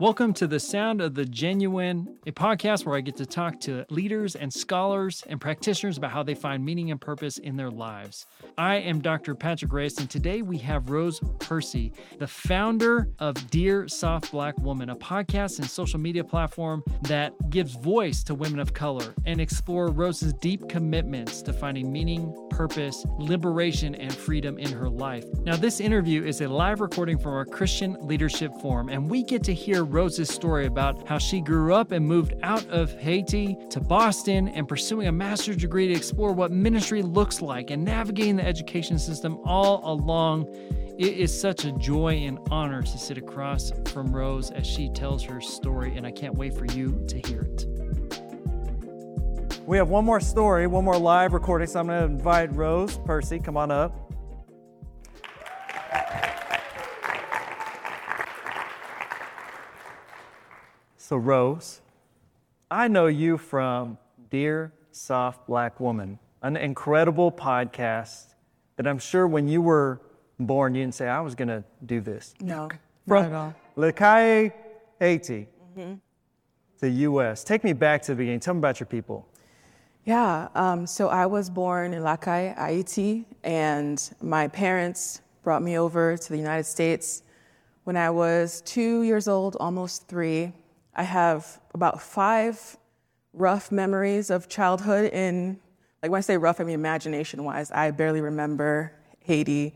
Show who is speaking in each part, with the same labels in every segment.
Speaker 1: Welcome to the Sound of the Genuine, a podcast where I get to talk to leaders and scholars and practitioners about how they find meaning and purpose in their lives. I am Dr. Patrick Reyes, and today we have Rose Percy, the founder of Dear Soft Black Woman, a podcast and social media platform that gives voice to women of color and explore Rose's deep commitments to finding meaning, purpose, liberation, and freedom in her life. Now, this interview is a live recording from our Christian Leadership Forum, and we get to hear Rose's story about how she grew up and moved out of Haiti to Boston and pursuing a master's degree to explore what ministry looks like and navigating the education system all along. It is such a joy and honor to sit across from Rose as she tells her story, and I can't wait for you to hear it. We have one more story, one more live recording, so I'm going to invite Rose Percy, come on up. So, Rose, I know you from Dear Soft Black Woman, an incredible podcast that I'm sure when you were born, you didn't say, I was going to do this.
Speaker 2: No,
Speaker 1: From
Speaker 2: not at all.
Speaker 1: Les Cayes, Haiti, the U.S. Take me back to the beginning. Tell me about your people.
Speaker 2: Yeah, um, so I was born in Les Cayes, Haiti, and my parents brought me over to the United States when I was two years old, almost three. I have about five rough memories of childhood in, like when I say rough, I mean imagination wise. I barely remember Haiti.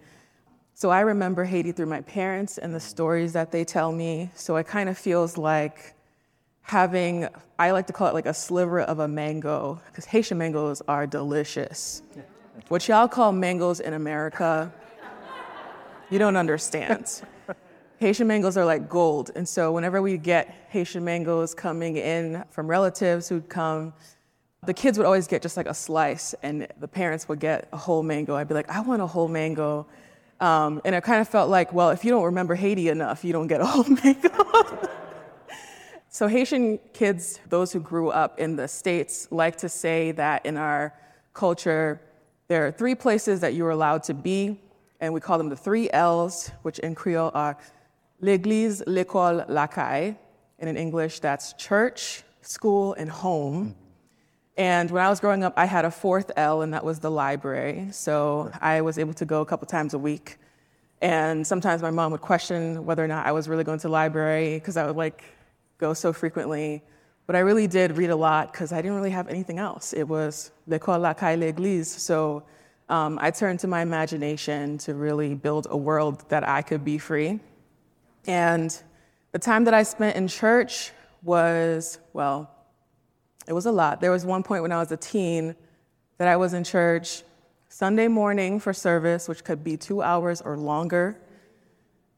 Speaker 2: So I remember Haiti through my parents and the stories that they tell me. So it kind of feels like having, I like to call it like a sliver of a mango, because Haitian mangoes are delicious. What y'all call mangoes in America, you don't understand. Haitian mangoes are like gold. And so whenever we get Haitian mangoes coming in from relatives who'd come, the kids would always get just like a slice, and the parents would get a whole mango. I'd be like, I want a whole mango. Um, and it kind of felt like, well, if you don't remember Haiti enough, you don't get a whole mango. so Haitian kids, those who grew up in the States, like to say that in our culture, there are three places that you're allowed to be, and we call them the three L's, which in Creole are l'église, l'école, la caille. And in English, that's church, school, and home. And when I was growing up, I had a fourth L, and that was the library. So I was able to go a couple times a week. And sometimes my mom would question whether or not I was really going to the library because I would like go so frequently. But I really did read a lot because I didn't really have anything else. It was l'école, la caille, l'église. So um, I turned to my imagination to really build a world that I could be free. And the time that I spent in church was, well, it was a lot. There was one point when I was a teen that I was in church Sunday morning for service, which could be two hours or longer.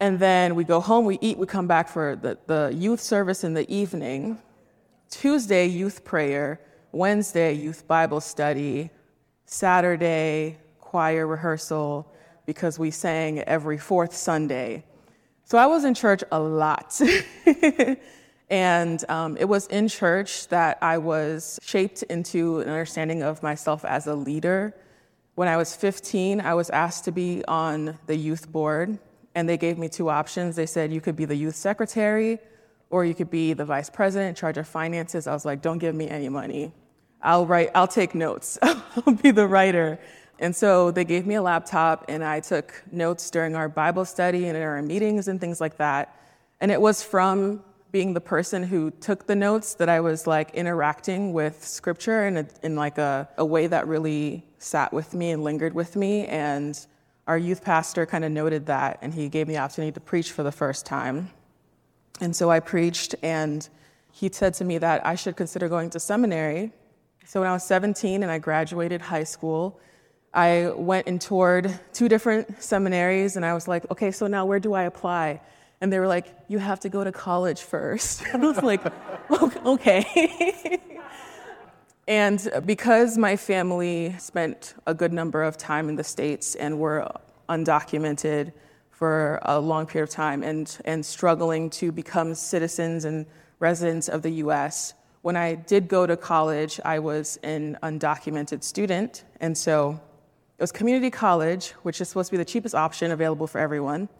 Speaker 2: And then we go home, we eat, we come back for the, the youth service in the evening. Tuesday, youth prayer. Wednesday, youth Bible study. Saturday, choir rehearsal, because we sang every fourth Sunday. So I was in church a lot. and um, it was in church that I was shaped into an understanding of myself as a leader. When I was 15, I was asked to be on the youth board, and they gave me two options. They said, You could be the youth secretary, or you could be the vice president in charge of finances. I was like, Don't give me any money. I'll write, I'll take notes. I'll be the writer. And so they gave me a laptop, and I took notes during our Bible study and in our meetings and things like that. And it was from being the person who took the notes that I was like interacting with scripture in, a, in like a, a way that really sat with me and lingered with me. And our youth pastor kind of noted that, and he gave me the opportunity to preach for the first time. And so I preached, and he said to me that I should consider going to seminary. So when I was 17 and I graduated high school, I went and toured two different seminaries, and I was like, okay, so now where do I apply? And they were like, you have to go to college first. And I was like, okay. and because my family spent a good number of time in the States and were undocumented for a long period of time and, and struggling to become citizens and residents of the US, when I did go to college, I was an undocumented student. And so it was community college, which is supposed to be the cheapest option available for everyone.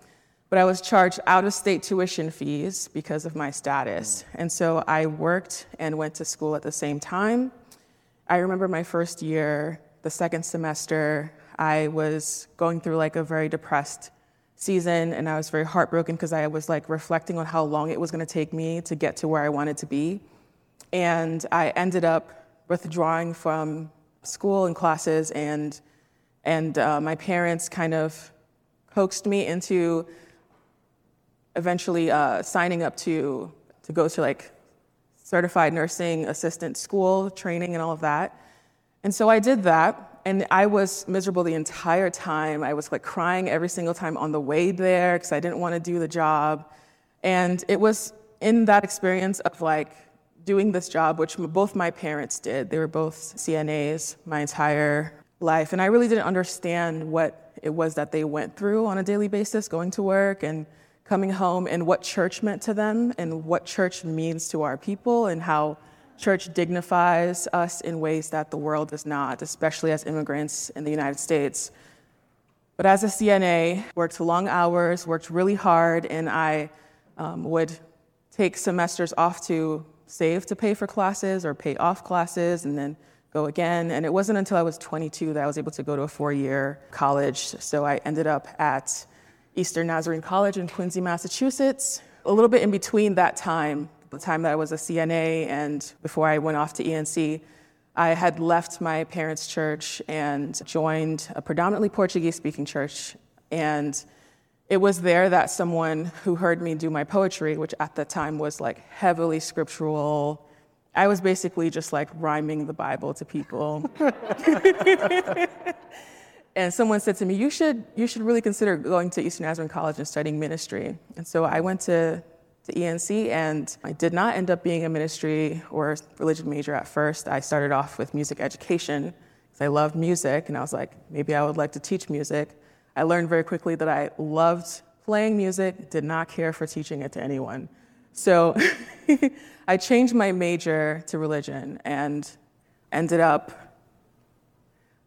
Speaker 2: but I was charged out of state tuition fees because of my status. Mm. And so I worked and went to school at the same time. I remember my first year, the second semester, I was going through like a very depressed season and I was very heartbroken because I was like reflecting on how long it was going to take me to get to where I wanted to be. And I ended up withdrawing from school and classes and and uh, my parents kind of coaxed me into eventually uh, signing up to to go to like certified nursing assistant school training and all of that. And so I did that, and I was miserable the entire time. I was like crying every single time on the way there because I didn't want to do the job. And it was in that experience of like doing this job, which both my parents did. They were both CNAs my entire life, and I really didn't understand what it was that they went through on a daily basis, going to work and coming home and what church meant to them and what church means to our people and how church dignifies us in ways that the world does not, especially as immigrants in the United States. But as a CNA, worked long hours, worked really hard, and I um, would take semesters off to save to pay for classes or pay off classes and then go again. And it wasn't until I was 22 that I was able to go to a four year college. So I ended up at Eastern Nazarene College in Quincy, Massachusetts. A little bit in between that time, the time that I was a CNA and before I went off to ENC, I had left my parents' church and joined a predominantly Portuguese speaking church. And it was there that someone who heard me do my poetry, which at the time was like heavily scriptural, I was basically just like rhyming the Bible to people. and someone said to me, you should, you should really consider going to Eastern Nazarene College and studying ministry. And so I went to, to ENC, and I did not end up being a ministry or religion major at first. I started off with music education because I loved music, and I was like, maybe I would like to teach music. I learned very quickly that I loved playing music, did not care for teaching it to anyone. So I changed my major to religion and ended up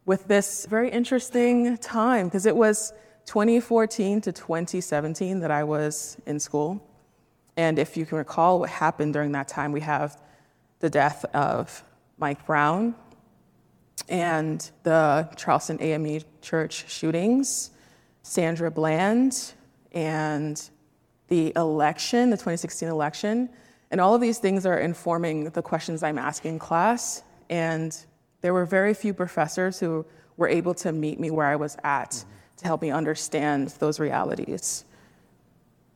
Speaker 2: with this very interesting time because it was 2014 to 2017 that I was in school. And if you can recall what happened during that time, we have the death of Mike Brown and the Charleston AME church shootings, Sandra Bland, and the election, the 2016 election. And all of these things are informing the questions I'm asking class. And there were very few professors who were able to meet me where I was at mm-hmm. to help me understand those realities.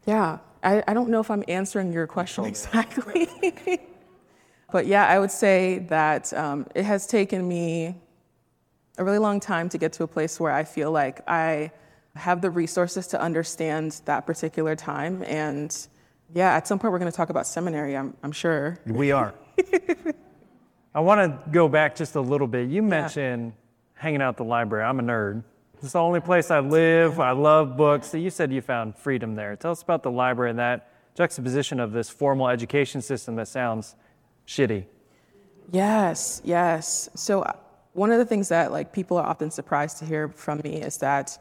Speaker 2: Yeah, I, I don't know if I'm answering your question exactly. but yeah, I would say that um, it has taken me a really long time to get to a place where I feel like I have the resources to understand that particular time. And yeah, at some point we're going to talk about seminary, I'm, I'm sure.
Speaker 1: We are. I want to go back just a little bit. You mentioned yeah. hanging out at the library. I'm a nerd. It's the only place I live. I love books. So you said you found freedom there. Tell us about the library and that juxtaposition of this formal education system that sounds shitty.
Speaker 2: Yes, yes. So uh, one of the things that like people are often surprised to hear from me is that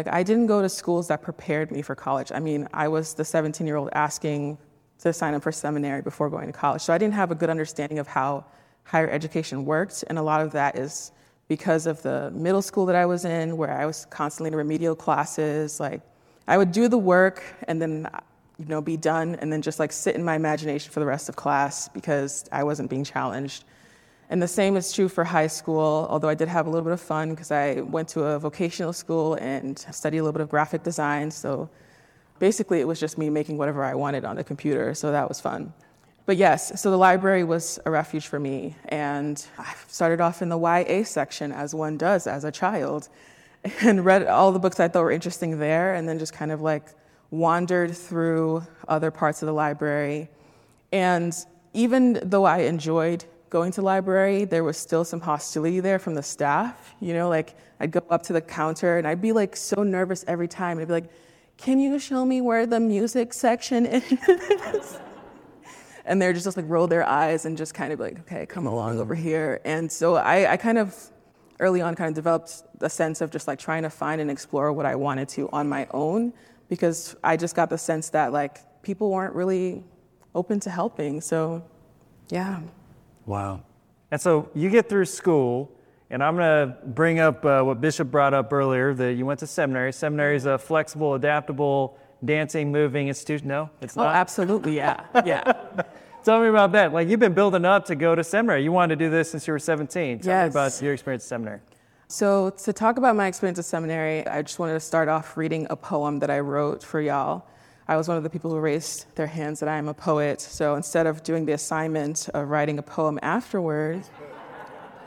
Speaker 2: like I didn't go to schools that prepared me for college. I mean, I was the 17-year-old asking to sign up for seminary before going to college. So I didn't have a good understanding of how higher education worked. And a lot of that is because of the middle school that I was in, where I was constantly in remedial classes. Like, I would do the work and then, you know, be done, and then just like sit in my imagination for the rest of class because I wasn't being challenged. And the same is true for high school, although I did have a little bit of fun because I went to a vocational school and studied a little bit of graphic design. So basically, it was just me making whatever I wanted on the computer, so that was fun. But yes, so the library was a refuge for me. And I started off in the YA section, as one does as a child, and read all the books I thought were interesting there, and then just kind of like wandered through other parts of the library. And even though I enjoyed going to library, there was still some hostility there from the staff. You know, like I'd go up to the counter and I'd be like so nervous every time. I'd be like, "Can you show me where the music section is?" and they're just, just like roll their eyes and just kind of like, okay, come along over here. And so I, I kind of early on kind of developed a sense of just like trying to find and explore what I wanted to on my own because I just got the sense that like people weren't really open to helping. So, yeah.
Speaker 1: Wow. And so you get through school, and I'm going to bring up uh, what Bishop brought up earlier that you went to seminary. Seminary is a flexible, adaptable, dancing, moving institution. No, it's
Speaker 2: oh,
Speaker 1: not.
Speaker 2: Oh, absolutely. Yeah. Yeah.
Speaker 1: Tell me about that. Like you've been building up to go to seminary. You wanted to do this since you were 17. Tell
Speaker 2: yes.
Speaker 1: me about your experience at seminary.
Speaker 2: So, to talk about my experience at seminary, I just wanted to start off reading a poem that I wrote for y'all. I was one of the people who raised their hands that I am a poet. So, instead of doing the assignment of writing a poem afterwards,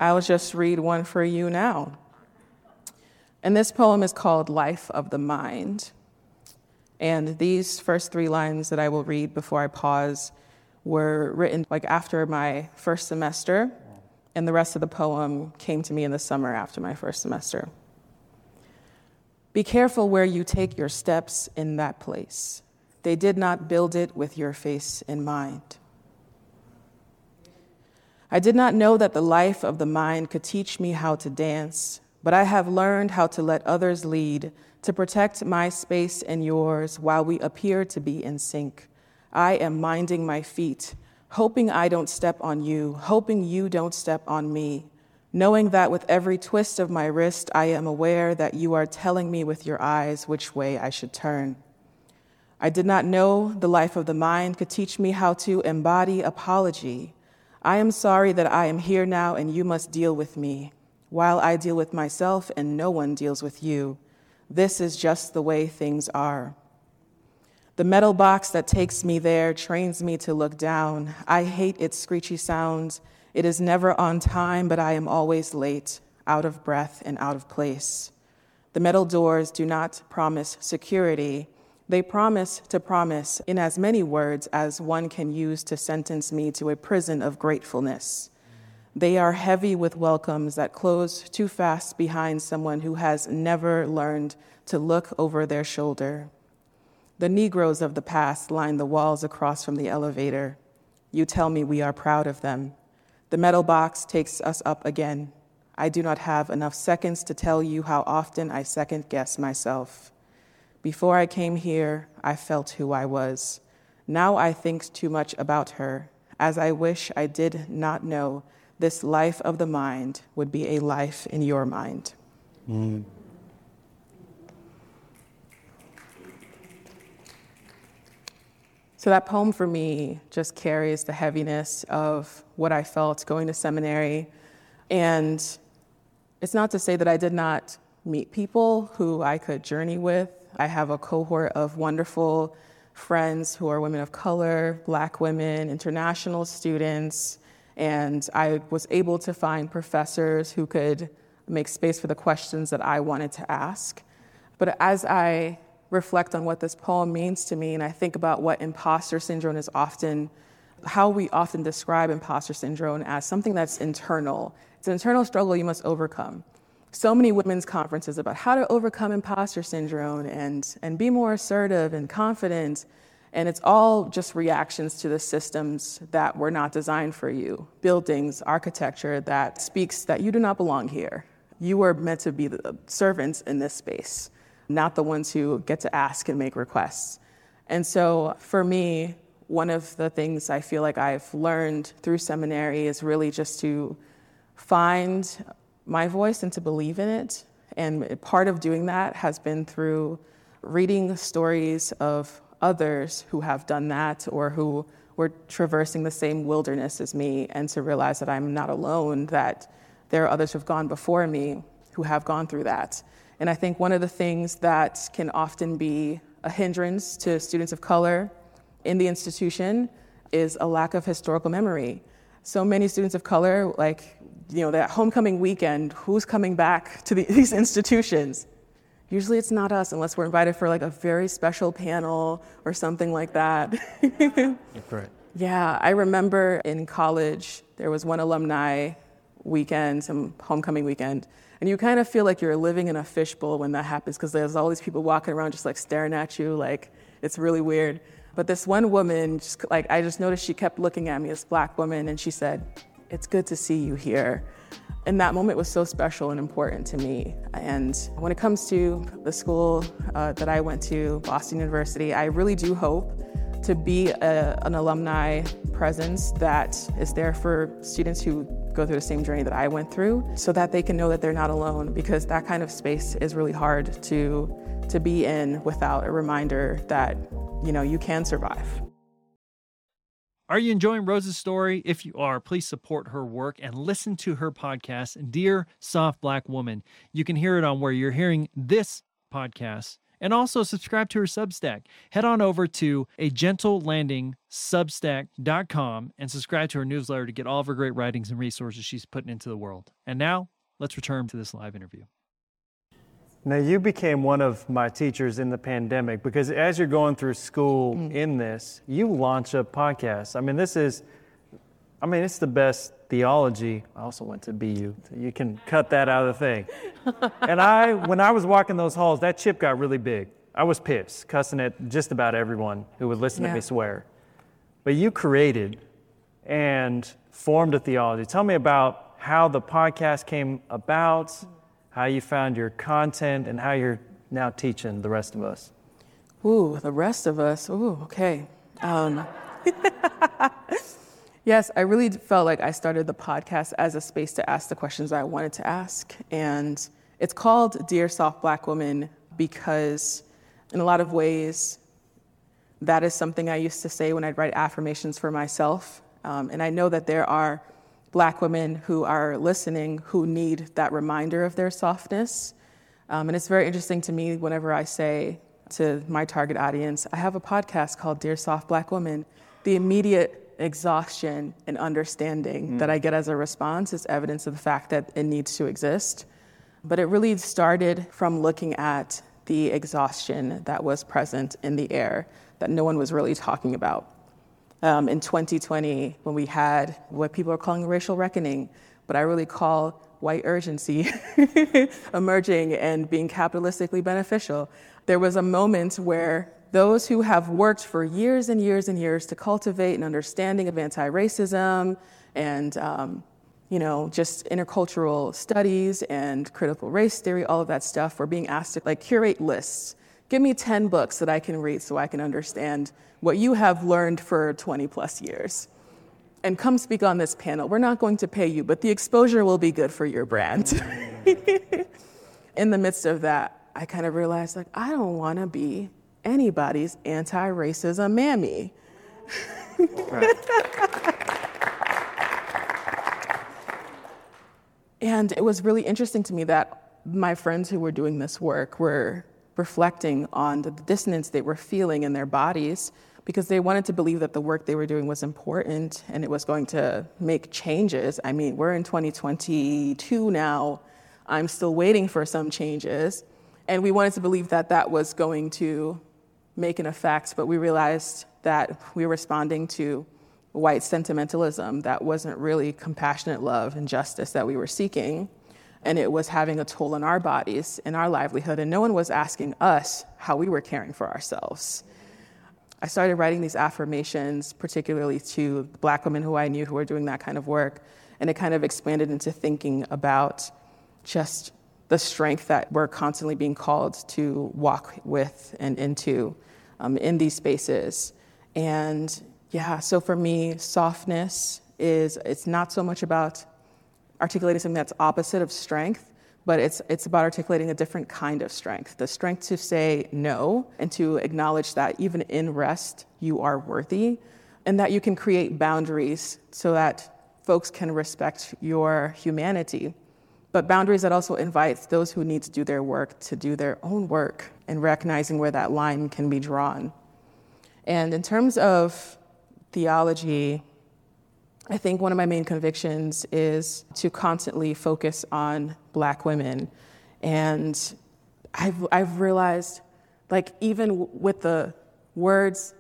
Speaker 2: I'll just read one for you now. And this poem is called Life of the Mind. And these first three lines that I will read before I pause were written like after my first semester and the rest of the poem came to me in the summer after my first semester. Be careful where you take your steps in that place. They did not build it with your face in mind. I did not know that the life of the mind could teach me how to dance, but I have learned how to let others lead, to protect my space and yours while we appear to be in sync. I am minding my feet hoping I don't step on you, hoping you don't step on me, knowing that with every twist of my wrist, I am aware that you are telling me with your eyes which way I should turn. I did not know the life of the mind could teach me how to embody apology. I am sorry that I am here now and you must deal with me, while I deal with myself and no one deals with you. This is just the way things are. The metal box that takes me there trains me to look down. I hate its screechy sounds. It is never on time, but I am always late, out of breath, and out of place. The metal doors do not promise security. They promise to promise in as many words as one can use to sentence me to a prison of gratefulness. They are heavy with welcomes that close too fast behind someone who has never learned to look over their shoulder. The Negroes of the past line the walls across from the elevator. You tell me we are proud of them. The metal box takes us up again. I do not have enough seconds to tell you how often I second guess myself. Before I came here, I felt who I was. Now I think too much about her, as I wish I did not know this life of the mind would be a life in your mind. Mm. So that poem for me just carries the heaviness of what I felt going to seminary. And it's not to say that I did not meet people who I could journey with. I have a cohort of wonderful friends who are women of color, black women, international students, and I was able to find professors who could make space for the questions that I wanted to ask. But as I reflect on what this poem means to me, and I think about what imposter syndrome is often, how we often describe imposter syndrome as something that's internal. It's an internal struggle you must overcome. So many women's conferences about how to overcome imposter syndrome and, and be more assertive and confident. And it's all just reactions to the systems that were not designed for you buildings, architecture that speaks that you do not belong here. You were meant to be the servants in this space not the ones who get to ask and make requests. And so for me, one of the things I feel like I've learned through seminary is really just to find my voice and to believe in it. And part of doing that has been through reading stories of others who have done that or who were traversing the same wilderness as me, and to realize that I'm not alone, that there are others who've gone before me who have gone through that. And I think one of the things that can often be a hindrance to students of color in the institution is a lack of historical memory. So many students of color, like, you know, that homecoming weekend, who's coming back to the, these institutions? Usually it's not us unless we're invited for like a very special panel or something like that.
Speaker 1: Correct.
Speaker 2: Yeah, I remember in college, there was one alumni weekend, some homecoming weekend, and you kind of feel like you're living in a fishbowl when that happens because there's all these people walking around just like staring at you, like it's really weird. But this one woman, just like I just noticed she kept looking at me, this black woman, and she said, It's good to see you here. and that moment was so special and important to me. And when it comes to the school uh, that I went to, Boston University, I really do hope to be a, an alumni presence that is there for students who go through the same journey that I went through so that they can know that they're not alone because that kind of space is really hard to to be in without a reminder that you know you can survive.
Speaker 1: Are you enjoying Rose's story? If you are, please support her work and listen to her podcast, Dear Soft Black Woman. You can hear it on where you're hearing this podcast and also subscribe to her Substack. Head on over to a gentle landing substack.com and subscribe to her newsletter to get all of her great writings and resources she's putting into the world. And now let's return to this live interview.
Speaker 3: Now, you became one of my teachers in the pandemic because as you're going through school mm. in this, you launch a podcast. I mean, this is, I mean, it's the best theology. I also went to BU. So you can cut that out of the thing. and I, when I was walking those halls, that chip got really big. I was pissed, cussing at just about everyone who would listen yeah. to me swear. But you created and formed a theology. Tell me about how the podcast came about how you found your content, and how you're now teaching the rest of us.
Speaker 2: Ooh, the rest of us. Ooh, okay. Um, yes, I really felt like I started the podcast as a space to ask the questions I wanted to ask. And it's called Dear Soft Black Woman because, in a lot of ways, that is something I used to say when I'd write affirmations for myself. Um, and I know that there are black women who are listening who need that reminder of their softness. Um, and it's very interesting to me whenever I say to my target audience, I have a podcast called Dear Soft Black Woman. The immediate exhaustion and understanding mm. that I get as a response is evidence of the fact that it needs to exist. But it really started from looking at the exhaustion that was present in the air that no one was really talking about in 2020 when we had what people are calling racial reckoning, but I really call white urgency emerging and being capitalistically beneficial. There was a moment where those who have worked for years and years and years to cultivate an understanding of anti-racism and um, you know just intercultural studies and critical race theory all of that stuff were being asked to like curate lists Give me 10 books that I can read so I can understand what you have learned for 20 plus years. And come speak on this panel. We're not going to pay you, but the exposure will be good for your brand. In the midst of that, I kind of realized like, I don't want to be anybody's anti racism mammy. and it was really interesting to me that my friends who were doing this work were reflecting on the dissonance they were feeling in their bodies because they wanted to believe that the work they were doing was important and it was going to make changes. I mean, we're in 2022 now. I'm still waiting for some changes. And we wanted to believe that that was going to make an effect, but we realized that we were responding to white sentimentalism that wasn't really compassionate love and justice that we were seeking and it was having a toll on our bodies and our livelihood, and no one was asking us how we were caring for ourselves. I started writing these affirmations, particularly to black women who I knew who were doing that kind of work, and it kind of expanded into thinking about just the strength that we're constantly being called to walk with and into um, in these spaces. And yeah, so for me, softness is it's not so much about articulating something that's opposite of strength, but it's, it's about articulating a different kind of strength the strength to say no and to acknowledge that even in rest, you are worthy, and that you can create boundaries so that folks can respect your humanity. But boundaries that also invite those who need to do their work to do their own work and recognizing where that line can be drawn. And in terms of theology, I think one of my main convictions is to constantly focus on black women. And I've, I've realized, like, even with the words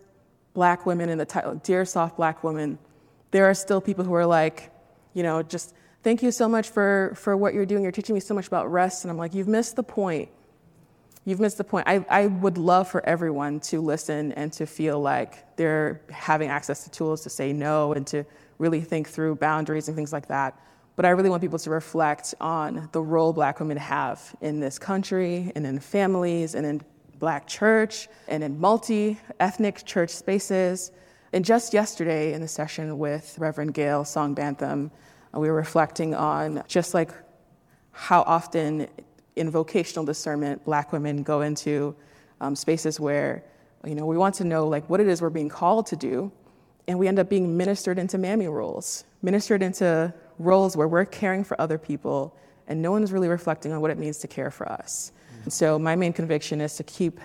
Speaker 2: black women in the title, Dear Soft Black Woman, there are still people who are like, you know, just thank you so much for, for what you're doing. You're teaching me so much about rest. And I'm like, you've missed the point. You've missed the point. I, I would love for everyone to listen and to feel like they're having access to tools to say no and to really think through boundaries and things like that. but I really want people to reflect on the role black women have in this country and in families and in black church and in multi ethnic church spaces. And just yesterday in the session with Reverend Gail Song Bantum, uh, we were reflecting on just like how often in vocational discernment black women go into um, spaces where you know we want to know like what it is we're being called to do and we end up being ministered into mammy roles ministered into roles where we're caring for other people and no one is really reflecting on what it means to care for us. Mm-hmm. So, my main conviction is to keep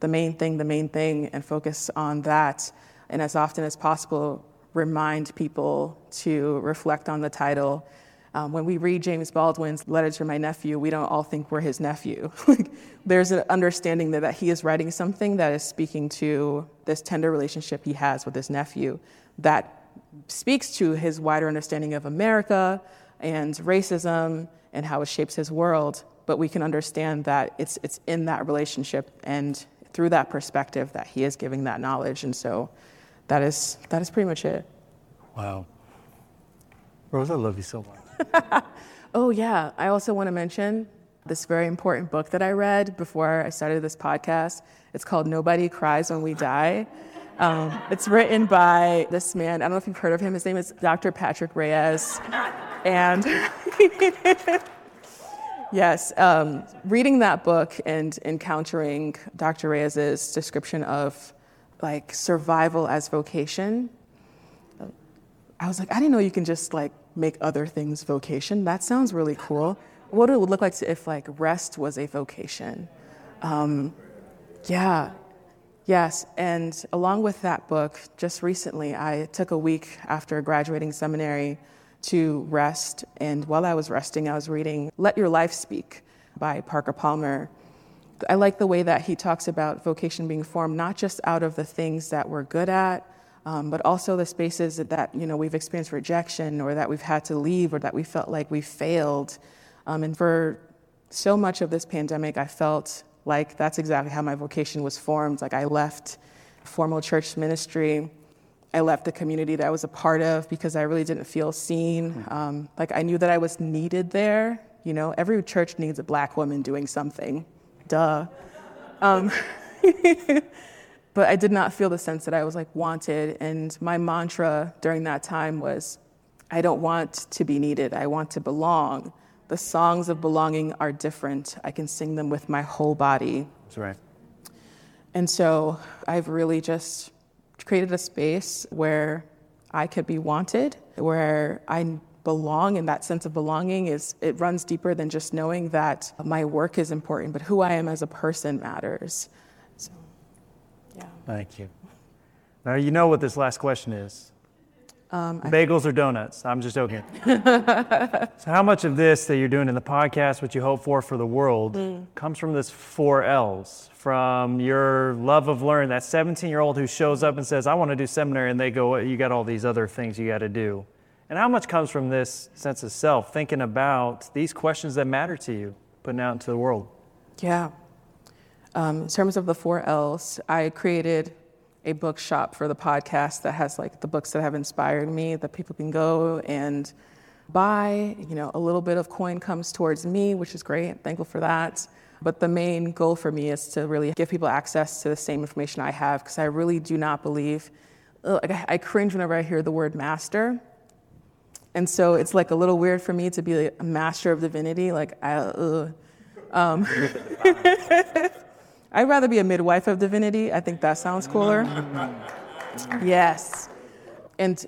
Speaker 2: the main thing the main thing and focus on that. And as often as possible, remind people to reflect on the title. Um, when we read James Baldwin's letter to my nephew, we don't all think we're his nephew. There's an understanding that, that he is writing something that is speaking to this tender relationship he has with his nephew that speaks to his wider understanding of America and racism and how it shapes his world. But we can understand that it's, it's in that relationship and through that perspective that he is giving that knowledge. And so that is, that is pretty much it.
Speaker 3: Wow. Rose, I love you so much.
Speaker 2: oh, yeah. I also want to mention this very important book that I read before I started this podcast. It's called Nobody Cries When We Die. Um, it's written by this man. I don't know if you've heard of him. His name is Dr. Patrick Reyes. And yes, um, reading that book and encountering Dr. Reyes's description of like survival as vocation, I was like, I didn't know you can just like make other things vocation. That sounds really cool. What it would look like if like rest was a vocation. Um, yeah, Yes, and along with that book, just recently, I took a week after graduating seminary to rest. And while I was resting, I was reading Let Your Life Speak by Parker Palmer. I like the way that he talks about vocation being formed not just out of the things that we're good at, um, but also the spaces that that, you know we've experienced rejection or that we've had to leave or that we felt like we failed. Um, and for so much of this pandemic, I felt like that's exactly how my vocation was formed. Like I left formal church ministry. I left the community that I was a part of because I really didn't feel seen. Hmm. Um, like I knew that I was needed there. You know, every church needs a black woman doing something. Duh. Um, but I did not feel the sense that I was like wanted. And my mantra during that time was, I don't want to be needed. I want to belong the songs of belonging are different. I can sing them with my whole body.
Speaker 3: That's right.
Speaker 2: And so I've really just created a space where I could be wanted, where I belong, and that sense of belonging is it runs deeper than just knowing that my work is important, but who I am as a person matters.
Speaker 3: Yeah. Thank you. Now you know what this last question is. Um, Bagels or donuts? I'm just joking. so, how much of this that you're doing in the podcast, what you hope for for the world, mm. comes from this four L's? From your love of learning, that 17 year old who shows up and says, I want to do seminary, and they go, You got all these other things you got to do. And how much comes from this sense of self, thinking about these questions that matter to you, putting out into the world?
Speaker 2: Yeah. Um, in terms of the four L's, I created a bookshop for the podcast that has like the books that have inspired me that people can go and buy. You know, a little bit of coin comes towards me, which is great. I'm thankful for that. But the main goal for me is to really give people access to the same information I have because I really do not believe. Like I cringe whenever I hear the word master. And so it's like a little weird for me to be like a master of divinity. Like, I, uh, um, I'd rather be a midwife of divinity. I think that sounds cooler. yes. And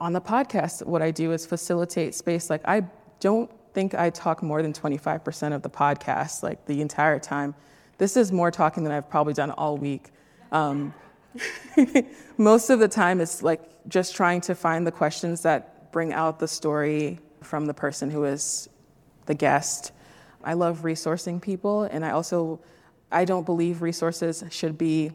Speaker 2: on the podcast, what I do is facilitate space. Like, I don't think I talk more than 25% of the podcast, like the entire time. This is more talking than I've probably done all week. Um, most of the time, it's like just trying to find the questions that bring out the story from the person who is the guest. I love resourcing people, and I also I don't believe resources should be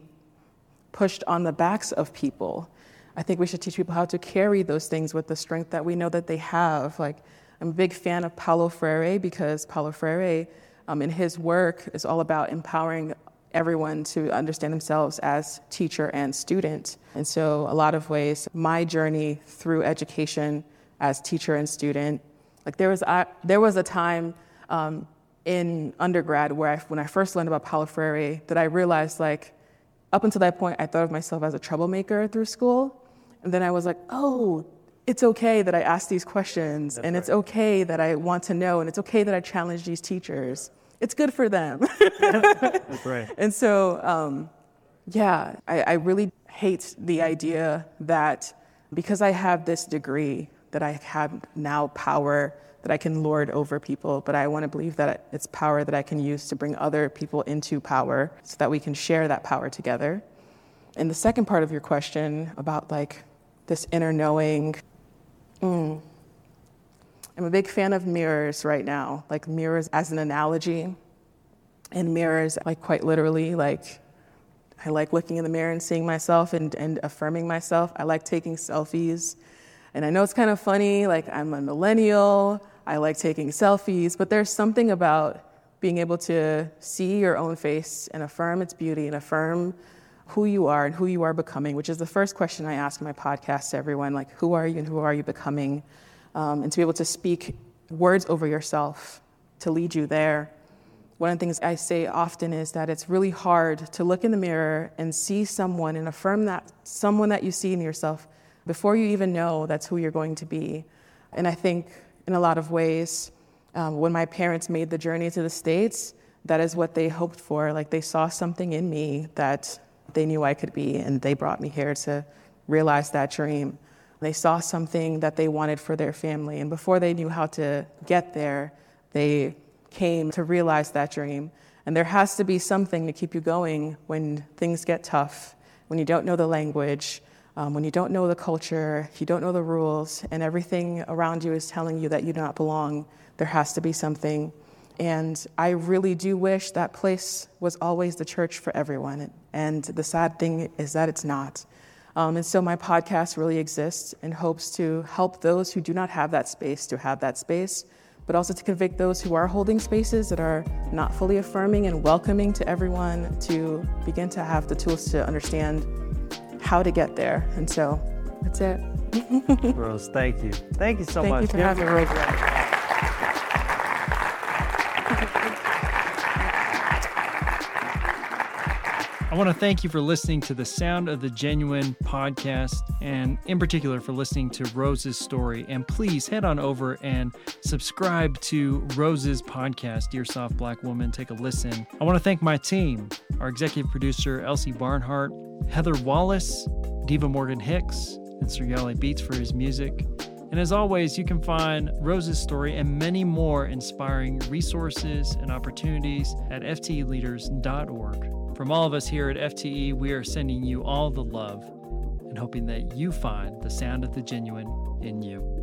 Speaker 2: pushed on the backs of people. I think we should teach people how to carry those things with the strength that we know that they have. Like, I'm a big fan of Paulo Freire because Paulo Freire, um, in his work, is all about empowering everyone to understand themselves as teacher and student. And so, a lot of ways, my journey through education as teacher and student Like there was, a, there was a time um, in undergrad where I, when I first learned about Paulo Freire that I realized like up until that point I thought of myself as a troublemaker through school. And then I was like, oh, it's okay that I ask these questions That's and right. it's okay that I want to know and it's okay that I challenge these teachers. It's good for them.
Speaker 3: That's right.
Speaker 2: And so, um, yeah, I, I really hate the idea that because I have this degree, that I have now power that I can lord over people, but I want to believe that it's power that I can use to bring other people into power so that we can share that power together. And the second part of your question about like this inner knowing, mm, I'm a big fan of mirrors right now, like mirrors as an analogy, and mirrors like quite literally, like I like looking in the mirror and seeing myself and, and affirming myself. I like taking selfies. And I know it's kind of funny, like I'm a millennial, I like taking selfies, but there's something about being able to see your own face and affirm its beauty and affirm who you are and who you are becoming, which is the first question I ask in my podcast to everyone like, who are you and who are you becoming? Um, and to be able to speak words over yourself to lead you there. One of the things I say often is that it's really hard to look in the mirror and see someone and affirm that someone that you see in yourself before you even know that's who you're going to be. And I think in a lot of ways, um, when my parents made the journey to the States, that is what they hoped for. Like they saw something in me that they knew I could be, and they brought me here to realize that dream. They saw something that they wanted for their family, and before they knew how to get there, they came to realize that dream. And there has to be something to keep you going when things get tough, when you don't know the language, um, when you don't know the culture, you don't know the rules, and everything around you is telling you that you do not belong, there has to be something. And I really do wish that place was always the church for everyone. And the sad thing is that it's not. Um, and so my podcast really exists in hopes to help those who do not have that space to have that space, but also to convict those who are holding spaces that are not fully affirming and welcoming to everyone to begin to have the tools to understand how to get there. And so that's it.
Speaker 3: Rose, thank you. Thank you so
Speaker 2: thank
Speaker 3: much.
Speaker 2: Thank you for having me, Rose.
Speaker 1: I want to thank you for listening to the Sound of the Genuine podcast, and in particular for listening to Rose's story. And please head on over and subscribe to Rose's podcast, Dear Soft Black Woman. Take a listen. I want to thank my team, our executive producer, Elsie Barnhart, Heather Wallace, Diva Morgan Hicks, and Sriali Beats for his music. And as always, you can find Rose's story and many more inspiring resources and opportunities at fteleaders.org. From all of us here at FTE, we are sending you all the love and hoping that you find the sound of the genuine in you.